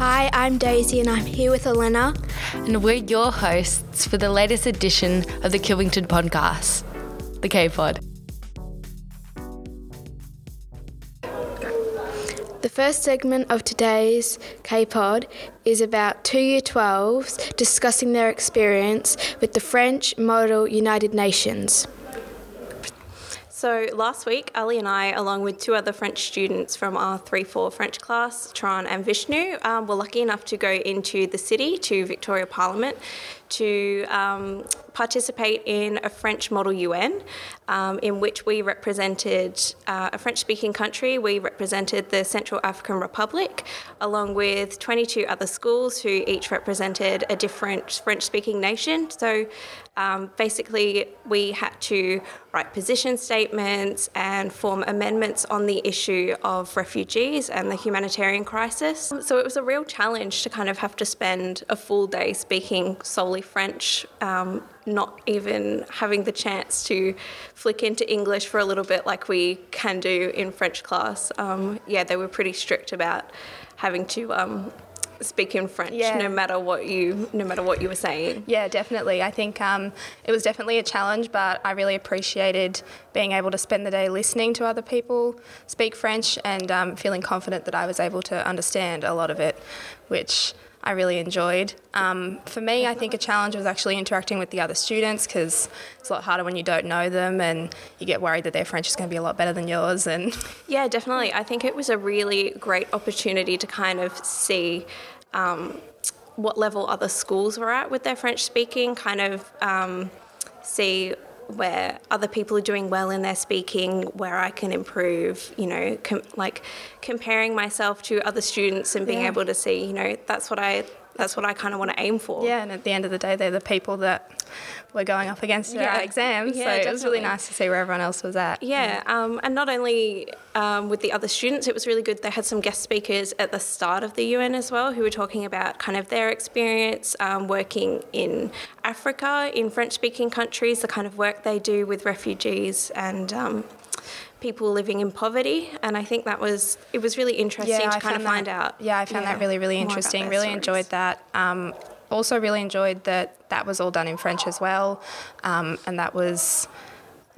Hi, I'm Daisy and I'm here with Elena. And we're your hosts for the latest edition of the Kilvington podcast, the K Pod. The first segment of today's K Pod is about two year 12s discussing their experience with the French Model United Nations. So last week, Ali and I, along with two other French students from our 3 4 French class, Tron and Vishnu, um, were lucky enough to go into the city to Victoria Parliament to um, participate in a French Model UN, um, in which we represented uh, a French speaking country. We represented the Central African Republic, along with 22 other schools who each represented a different French speaking nation. So um, basically, we had to write position statements and form amendments on the issue of refugees and the humanitarian crisis. So it was a real challenge to kind of have to spend a full day speaking solely French, um, not even having the chance to flick into English for a little bit like we can do in French class. Um, yeah, they were pretty strict about having to um, speak in French, yeah. no matter what you, no matter what you were saying. Yeah, definitely. I think um, it was definitely a challenge, but I really appreciated being able to spend the day listening to other people speak French and um, feeling confident that I was able to understand a lot of it, which I really enjoyed. Um, for me, I think a challenge was actually interacting with the other students because it's a lot harder when you don't know them and you get worried that their French is going to be a lot better than yours. And yeah, definitely. I think it was a really great opportunity to kind of see. Um, what level other schools were at with their French speaking, kind of um, see where other people are doing well in their speaking, where I can improve, you know, com- like comparing myself to other students and being yeah. able to see, you know, that's what I that's what I kind of want to aim for. Yeah, and at the end of the day, they're the people that we're going up against yeah. our exams. Yeah, so definitely. it was really nice to see where everyone else was at. Yeah, yeah. Um, and not only um, with the other students, it was really good. They had some guest speakers at the start of the UN as well who were talking about kind of their experience um, working in Africa, in French speaking countries, the kind of work they do with refugees and um, people living in poverty, and I think that was it was really interesting yeah, to I kind of find that, out. Yeah, I found yeah, that really really interesting. Really stories. enjoyed that. Um, also, really enjoyed that that was all done in French as well, um, and that was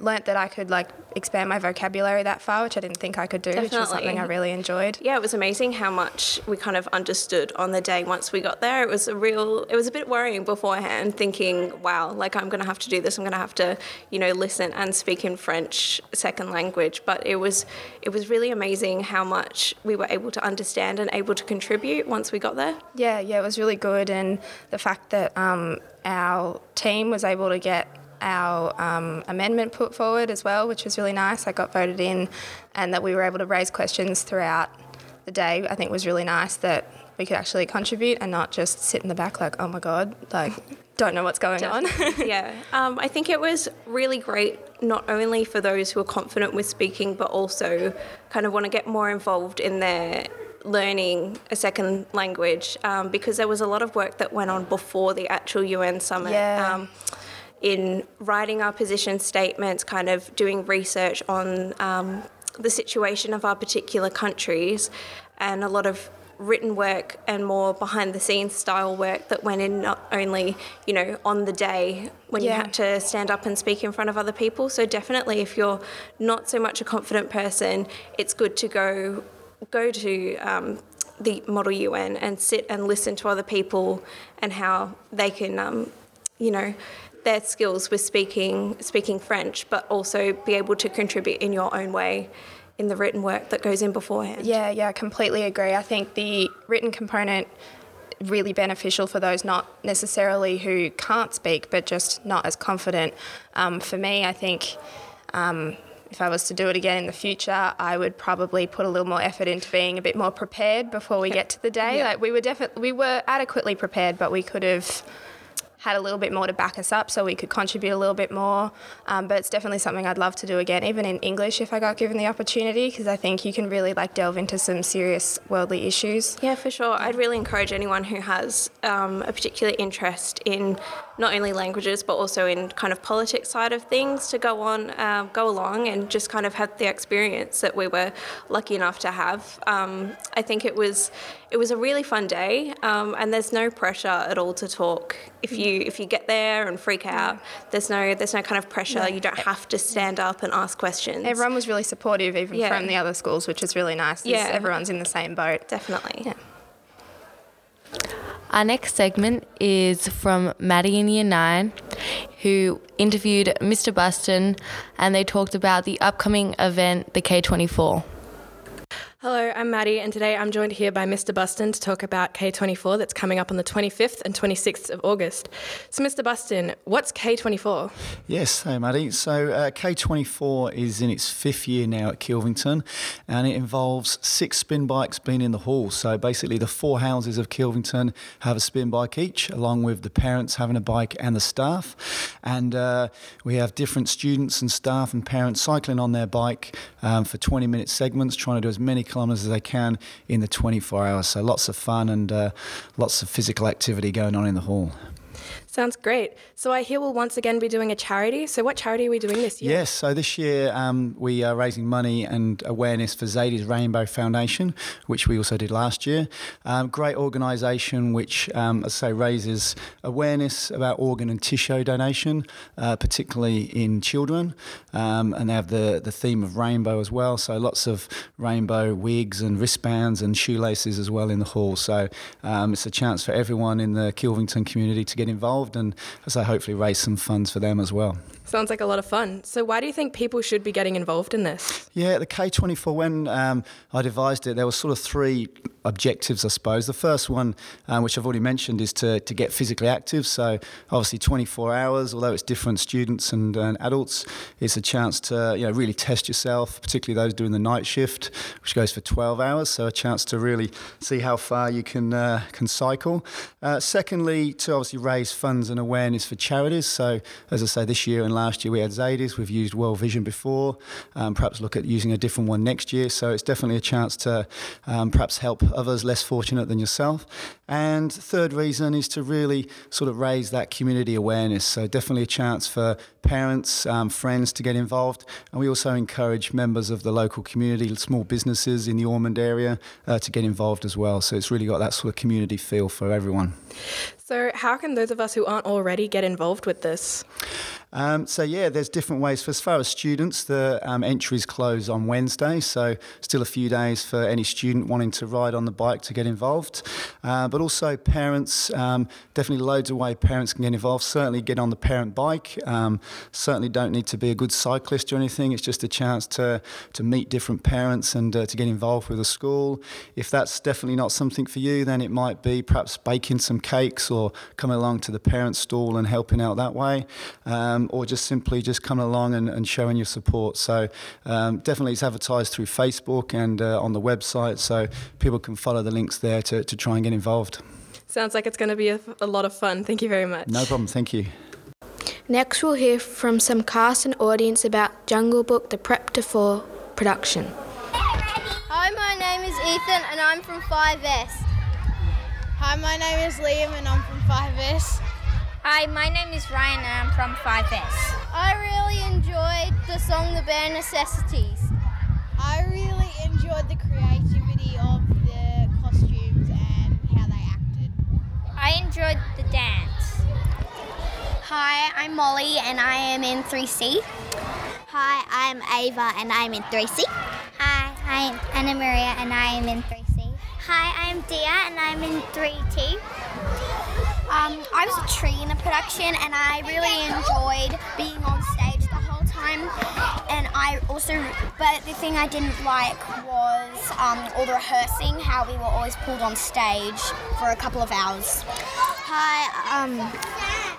learnt that I could like expand my vocabulary that far, which I didn't think I could do, Definitely. which was something I really enjoyed. Yeah, it was amazing how much we kind of understood on the day once we got there. It was a real, it was a bit worrying beforehand, thinking, wow, like I'm going to have to do this. I'm going to have to, you know, listen and speak in French second language. But it was, it was really amazing how much we were able to understand and able to contribute once we got there. Yeah, yeah, it was really good, and the fact that um, our team was able to get our um, amendment put forward as well, which was really nice. I got voted in, and that we were able to raise questions throughout the day. I think was really nice that we could actually contribute and not just sit in the back like, oh my god, like don't know what's going Definitely. on. yeah, um, I think it was really great not only for those who are confident with speaking, but also kind of want to get more involved in their learning a second language um, because there was a lot of work that went on before the actual UN summit. Yeah. Um, in writing our position statements, kind of doing research on um, the situation of our particular countries, and a lot of written work and more behind the scenes style work that went in not only you know on the day when yeah. you had to stand up and speak in front of other people so definitely if you're not so much a confident person it's good to go go to um, the model UN and sit and listen to other people and how they can um, you know their skills with speaking speaking French, but also be able to contribute in your own way in the written work that goes in beforehand. Yeah, yeah, I completely agree. I think the written component really beneficial for those not necessarily who can't speak but just not as confident. Um, for me, I think. Um, if I was to do it again in the future, I would probably put a little more effort into being a bit more prepared before we get to the day. Like we were definitely we were adequately prepared, but we could have had a little bit more to back us up so we could contribute a little bit more. Um, but it's definitely something I'd love to do again, even in English if I got given the opportunity, because I think you can really like delve into some serious worldly issues. Yeah, for sure. I'd really encourage anyone who has um, a particular interest in not only languages but also in kind of politics side of things to go on, uh, go along and just kind of have the experience that we were lucky enough to have. Um, I think it was it was a really fun day, um, and there's no pressure at all to talk. If you if you get there and freak out, there's no there's no kind of pressure. You don't have to stand up and ask questions. Everyone was really supportive, even Yeah. from the other schools, which is really nice. Yeah. everyone's in the same boat. Definitely. Yeah. Our next segment is from Maddie in Year 9, who interviewed Mr. Buston and they talked about the upcoming event, the K24. Hello, I'm Maddie, and today I'm joined here by Mr. Buston to talk about K24 that's coming up on the 25th and 26th of August. So, Mr. Buston, what's K24? Yes, hey Maddie. So uh, K24 is in its fifth year now at Kilvington, and it involves six spin bikes being in the hall. So basically, the four houses of Kilvington have a spin bike each, along with the parents having a bike and the staff. And uh, we have different students and staff and parents cycling on their bike um, for 20 minute segments, trying to do as many kilometres as they can in the 24 hours. So lots of fun and uh, lots of physical activity going on in the hall. Sounds great. So, I hear we'll once again be doing a charity. So, what charity are we doing this year? Yes, so this year um, we are raising money and awareness for Zaidee's Rainbow Foundation, which we also did last year. Um, great organisation which, um, as I say, raises awareness about organ and tissue donation, uh, particularly in children. Um, and they have the, the theme of rainbow as well, so lots of rainbow wigs and wristbands and shoelaces as well in the hall. So um, it's a chance for everyone in the Kilvington community to get involved and, as I hopefully raise some funds for them as well. Sounds like a lot of fun. So, why do you think people should be getting involved in this? Yeah, the K24, when um, I devised it, there were sort of three objectives, I suppose. The first one, um, which I've already mentioned, is to, to get physically active. So, obviously, 24 hours, although it's different students and, and adults, it's a chance to you know, really test yourself, particularly those doing the night shift, which goes for 12 hours. So, a chance to really see how far you can, uh, can cycle. Uh, secondly, to obviously raise funds and awareness for charities. So, as I say, this year and last year we had Zaidee's, we've used World Vision before, um, perhaps look at using a different one next year. So, it's definitely a chance to um, perhaps help others less fortunate than yourself. And third reason is to really sort of raise that community awareness. So, definitely a chance for parents, um, friends to get involved. And we also encourage members of the local community, small businesses in the Ormond area, uh, to get involved as well. So, it's really got that sort of community feel for everyone. So, how can those of us who aren't already get involved with this? Um, so yeah, there's different ways. For as far as students, the um, entries close on Wednesday, so still a few days for any student wanting to ride on the bike to get involved. Uh, but also parents, um, definitely loads of ways parents can get involved. Certainly get on the parent bike. Um, certainly don't need to be a good cyclist or anything. It's just a chance to to meet different parents and uh, to get involved with the school. If that's definitely not something for you, then it might be perhaps baking some cakes or coming along to the parent stall and helping out that way. Um, or just simply just coming along and, and showing your support. So um, definitely it's advertised through Facebook and uh, on the website, so people can follow the links there to, to try and get involved. Sounds like it's going to be a, a lot of fun. Thank you very much. No problem, thank you. Next, we'll hear from some cast and audience about Jungle Book, the Prep to 4 production. Hi, my name is Ethan and I'm from 5S. Hi, my name is Liam and I'm from 5S. Hi, my name is Ryan and I'm from 5S. I really enjoyed the song The Bare Necessities. I really enjoyed the creativity of the costumes and how they acted. I enjoyed the dance. Hi, I'm Molly and I am in 3C. Hi, I'm Ava and I'm in 3C. Hi, I'm Anna Maria and I am in 3C. Hi, I'm Dia and I'm in 3T. Um, I was a tree in the production and I really enjoyed being on stage the whole time. And I also, but the thing I didn't like was um, all the rehearsing, how we were always pulled on stage for a couple of hours. Hi, um,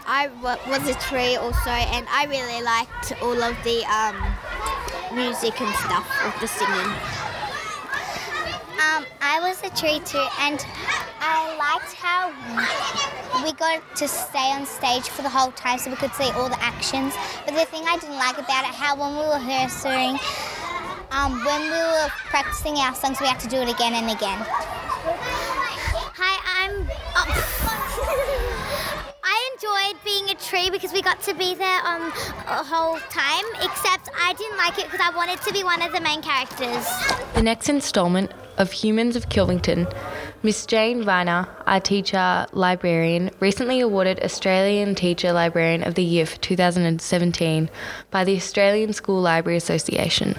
I was a tree also, and I really liked all of the um, music and stuff of the singing. Um, I was a tree too, and liked how we got to stay on stage for the whole time so we could see all the actions. But the thing I didn't like about it, how when we were rehearsing, um, when we were practicing our songs, we had to do it again and again. Hi, I'm. I enjoyed being a tree because we got to be there um, a whole time, except I didn't like it because I wanted to be one of the main characters. The next instalment of Humans of Kilvington, Miss Jane Viner, our teacher librarian, recently awarded Australian Teacher Librarian of the Year for 2017 by the Australian School Library Association.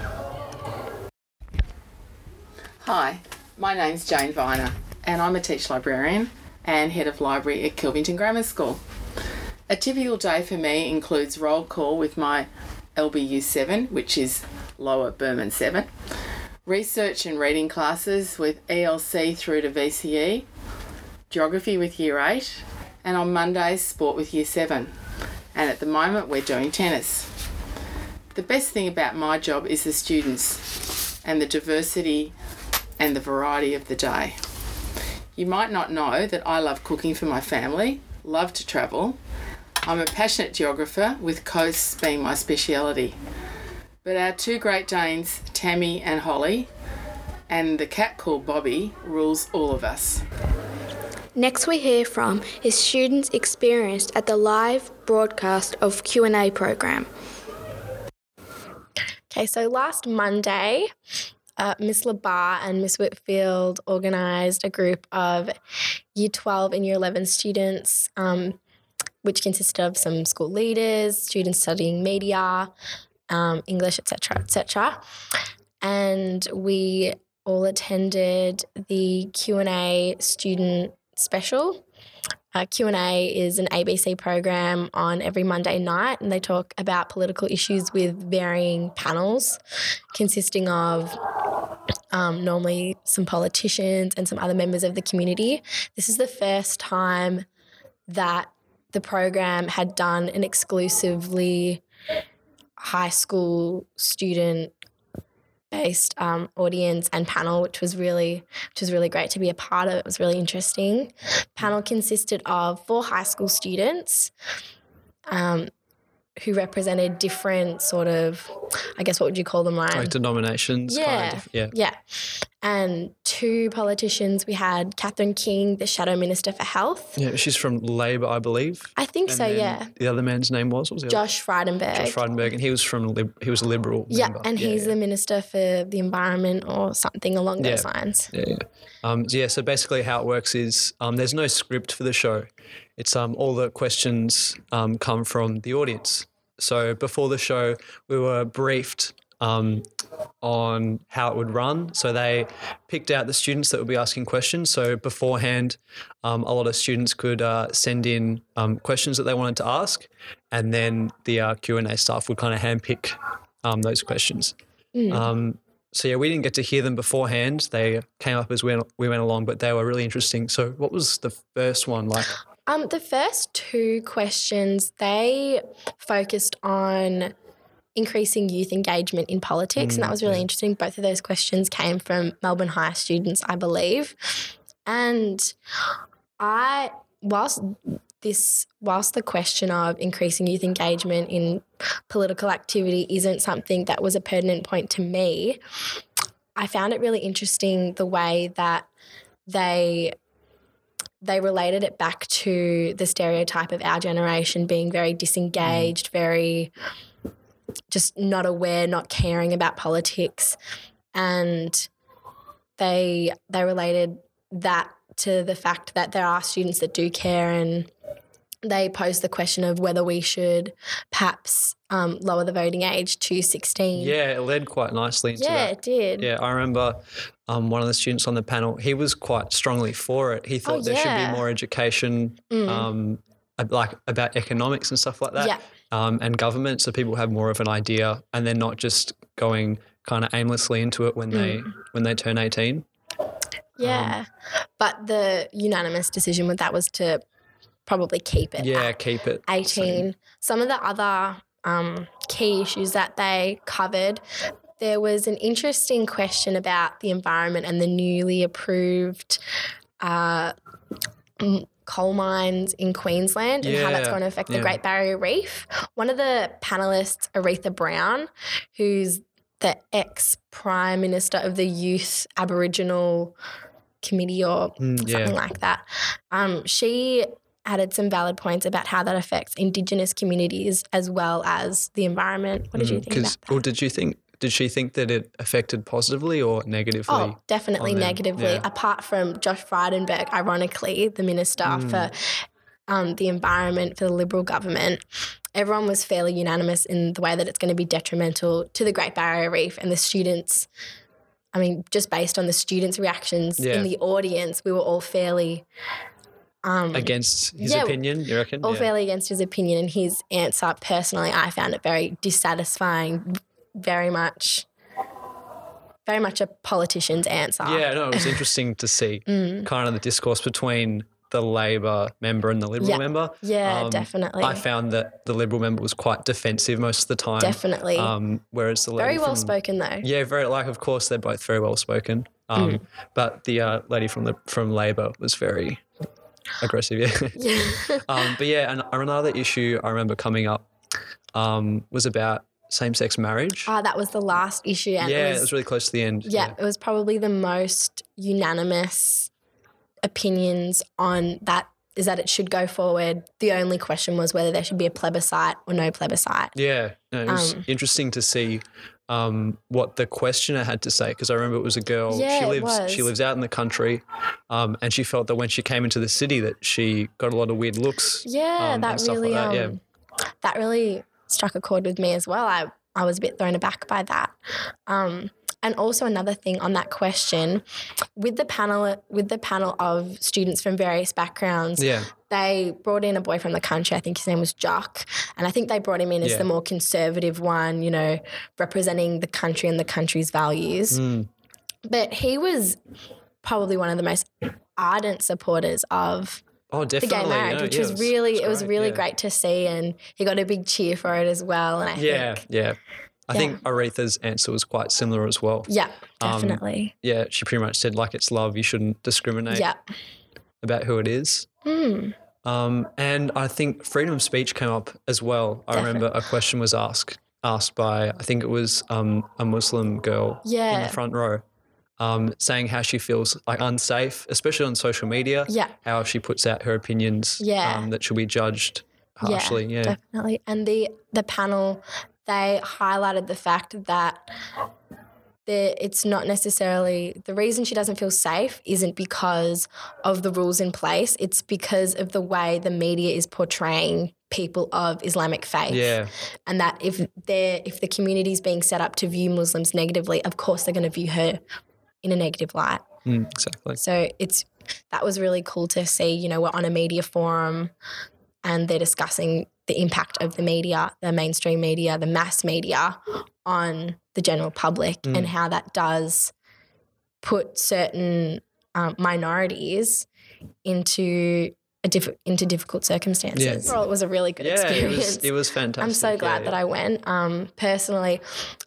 Hi, my name's Jane Viner, and I'm a teacher librarian and head of library at Kilvington Grammar School. A typical day for me includes roll call with my LBU 7, which is Lower Burman 7, research and reading classes with ELC through to VCE, geography with Year 8, and on Mondays, sport with Year 7. And at the moment, we're doing tennis. The best thing about my job is the students and the diversity and the variety of the day. You might not know that I love cooking for my family, love to travel. I'm a passionate geographer, with coasts being my speciality. But our two Great Danes, Tammy and Holly, and the cat called Bobby, rules all of us. Next we hear from is students experienced at the live broadcast of Q&A program. Okay, so last Monday, uh, Miss Labar and Miss Whitfield organised a group of Year 12 and Year 11 students, um, which consisted of some school leaders, students studying media, um, English, etc., etc. And we all attended the Q and A student special. Uh, Q&A is an ABC program on every Monday night and they talk about political issues with varying panels consisting of um, normally some politicians and some other members of the community. This is the first time that the program had done an exclusively high school student based um, audience and panel, which was really which was really great to be a part of. It was really interesting. Panel consisted of four high school students. Um, who represented different sort of, I guess, what would you call them, Ryan? Like denominations. Yeah, Kind of, yeah. yeah. And two politicians. We had Catherine King, the Shadow Minister for Health. Yeah, she's from Labor, I believe. I think And so. Yeah. The other man's name was what was? Josh Frydenberg. Josh Frydenberg, and he was from Lib- he was a Liberal. Yeah, member. and he's the Minister for the Environment or something along those lines. Yeah, yeah. Um, so yeah, so basically how it works is um, there's no script for the show. It's um, all the questions um, come from the audience. So before the show, we were briefed um, on how it would run. So they picked out the students that would be asking questions. So beforehand, um, a lot of students could uh, send in um, questions that they wanted to ask, and then the uh, Q and A staff would kind of handpick um, those questions. Mm. Um, so yeah, we didn't get to hear them beforehand. They came up as we went, we went along, but they were really interesting. So what was the first one like? Um, the first two questions they focused on increasing youth engagement in politics, and that Mm, was really yeah. interesting. Both of those questions came from Melbourne High students, I believe, and I whilst this whilst the question of increasing youth engagement in political activity isn't something that was a pertinent point to me, I found it really interesting the way that they they related it back to the stereotype of our generation being very disengaged, very just not aware, not caring about politics. And they they related that to the fact that there are students that do care and they posed the question of whether we should perhaps um, lower the voting age to 16. Yeah, it led quite nicely into Yeah, that. it did. Yeah, I remember um, one of the students on the panel. He was quite strongly for it. He thought there should Oh, be more education, Mm. um, like about economics and stuff like that, Yeah. Um, and government, so people have more of an idea, and they're not just going kind of aimlessly into it when they Mm. when they turn eighteen. Yeah. but the unanimous decision with that was to probably keep it Yeah, keep it. 18. Some of the other um, key issues that they covered, there was an interesting question about the environment and the newly approved uh, coal mines in Queensland and how that's going to affect the. Great Barrier Reef. One of the panelists, Aretha Brown, who's the ex Prime Minister of the Youth Aboriginal Committee or Mm, something yeah. like that, um, she added some valid points about how that affects Indigenous communities as well as the environment. What did you think about Because, or did you think? Did she think that it affected positively or negatively? Oh, definitely negatively. Yeah. Apart from Josh Frydenberg, ironically, the minister Mm. for um, the environment for the Liberal government, everyone was fairly unanimous in the way that it's going to be detrimental to the Great Barrier Reef and the students. I mean, just based on the students' reactions Yeah. in the audience, we were all fairly. Um, Against his yeah, opinion, you reckon? all Yeah. fairly against his opinion and his answer. Personally, I found it very dissatisfying, very much, very much a politician's answer. Yeah, no, it was interesting to see Mm. kind of the discourse between the Labor member and the Liberal Yeah. member. Yeah, definitely. I found that the Liberal member was quite defensive most of the time. Definitely. Um, whereas the Very well from- spoken though. Yeah, very like. Of course, they're both very well spoken. Um, Mm. But the uh, lady from the from Labor was very aggressive. Yeah. Yeah. um, but yeah, and another issue I remember coming up um, was about same sex marriage. Ah, that was the last issue. And yeah, it was, really close to the end. yeah, it was probably the most unanimous opinions on that is that it should go forward. The only question was whether there should be a plebiscite or no plebiscite. Yeah, no, it was Um, interesting to see um, what the questioner had to say because I remember it was a girl. Yeah, she it lives she lives out in the country, um, and she felt that when she came into the city that she got a lot of weird looks. Yeah, um, that and stuff really like that. um, that really struck a chord with me as well. I I was a bit thrown aback by that. Um, and also another thing on that question, with the panel with the panel of students from various backgrounds, Yeah. they brought in a boy from the country. I think his name was Jock, and I think they brought him in as Yeah. the more conservative one, you know, representing the country and the country's values. Mm. But he was probably one of the most ardent supporters of Oh, the gay marriage, no, which yeah, was really it's it was really yeah. great to see, and he got a big cheer for it as well. And I Yeah, think, yeah. I Yeah. think Aretha's answer was quite similar as well. yeah, Um, definitely, Yeah, she pretty much said like it's love. You shouldn't discriminate yeah. about who it is. Hmm. Um, and I think freedom of speech came up as well. I remember a question was asked asked by I think it was um, a Muslim girl in the front row, um, saying how she feels like unsafe, especially on social media. Yeah. How she puts out her opinions. Yeah. Um, that she'll be judged harshly. Yeah. definitely. And the the panel they highlighted the fact that the, it's not necessarily the reason she doesn't feel safe isn't because of the rules in place. It's because of the way the media is portraying people of Islamic faith. Yeah. And that if they're if the community is being set up to view Muslims negatively, of course they're going to view her in a negative light. Mm, exactly. So it's that was really cool to see. You know, we're on a media forum, and they're discussing the impact of the media, the mainstream media, the mass media, on the general public, Mm. and how that does put certain um, minorities into diff- into difficult circumstances. Well, it was a really good yeah, experience. it was it was fantastic. I'm so glad yeah, that I went. Um, personally,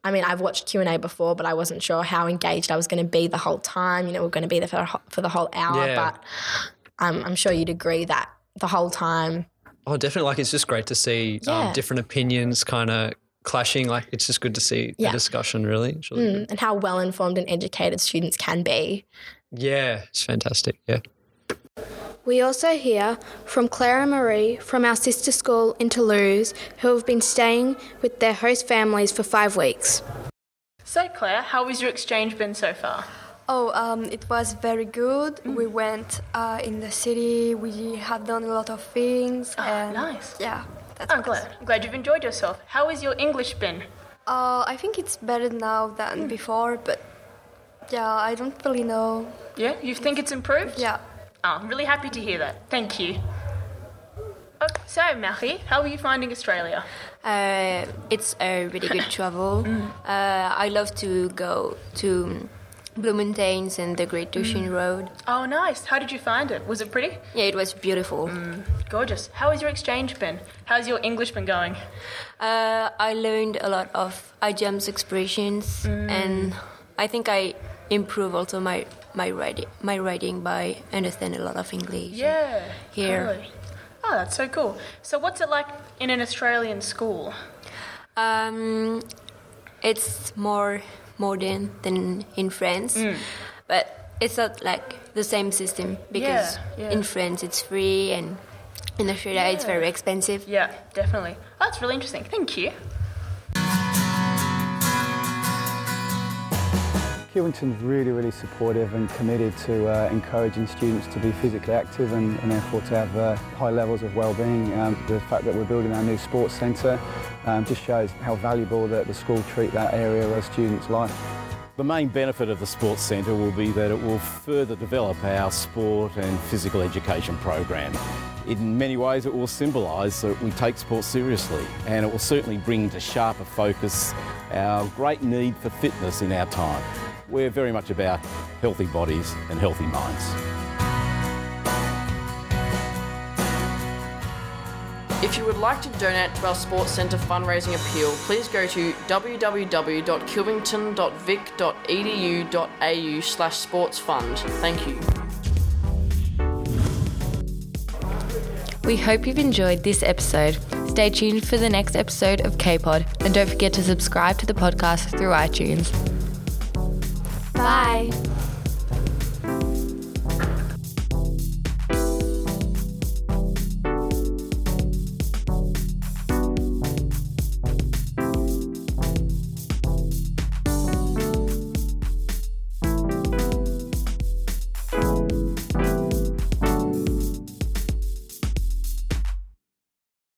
I mean, I've watched Q and A before, but I wasn't sure how engaged I was going to be the whole time. You know, we're going to be there for the, for the whole hour, Yeah. but um, I'm sure you'd agree that the whole time, Oh, definitely. Like it's just great to see Yeah. um, different opinions kind of clashing. Like it's just good to see Yeah. a discussion. Really, really mm, and how well informed and educated students can be. yeah, it's fantastic. Yeah. We also hear from Clara Marie from our sister school in Toulouse, who have been staying with their host families for five weeks. So, Claire, how has your exchange been so far? Oh, um, it was very good. We went uh, in the city. We have done a lot of things. and nice. Yeah, that's I'm glad. I'm glad you've enjoyed yourself. How has your English been? Uh, I think it's better now than before, but yeah, I don't really know. Yeah, you think it's improved? Yeah. Oh, I'm really happy to hear that. Thank you. Oh, so, Marie, how are you finding Australia? Uh, it's a really good travel. Uh, I love to go to Bloemfontein and the Great Ocean Road. Oh, nice. How did you find it? Was it pretty? Yeah, it was beautiful. Gorgeous. How has your exchange been? How's your English been going? Uh, I learned a lot of idioms expressions, and I think I improve also my my writing, my writing by understand a lot of English. Yeah. Here. Totally. Oh, that's so cool. So, what's it like in an Australian school? Um, it's more modern than in France, Mm. but it's not like the same system because Yeah, yeah. in France it's free and in Australia it's very expensive. Yeah, definitely. Oh, that's really interesting. Thank you. Kilvington's really, really supportive and committed to uh, encouraging students to be physically active and, and therefore to have uh, high levels of well-being. Um, the fact that we're building our new sports centre um, just shows how valuable that the school treat that area of students' life. The main benefit of the Sports Centre will be that it will further develop our sport and physical education program. In many ways it will symbolise that we take sport seriously and it will certainly bring to sharper focus our great need for fitness in our time. We're very much about healthy bodies and healthy minds. If you would like to donate to our Sports Centre fundraising appeal, please go to www.kilvington.vic.edu.au slash sportsfund. Thank you. We hope you've enjoyed this episode. Stay tuned for the next episode of K-Pod and don't forget to subscribe to the podcast through iTunes. Bye.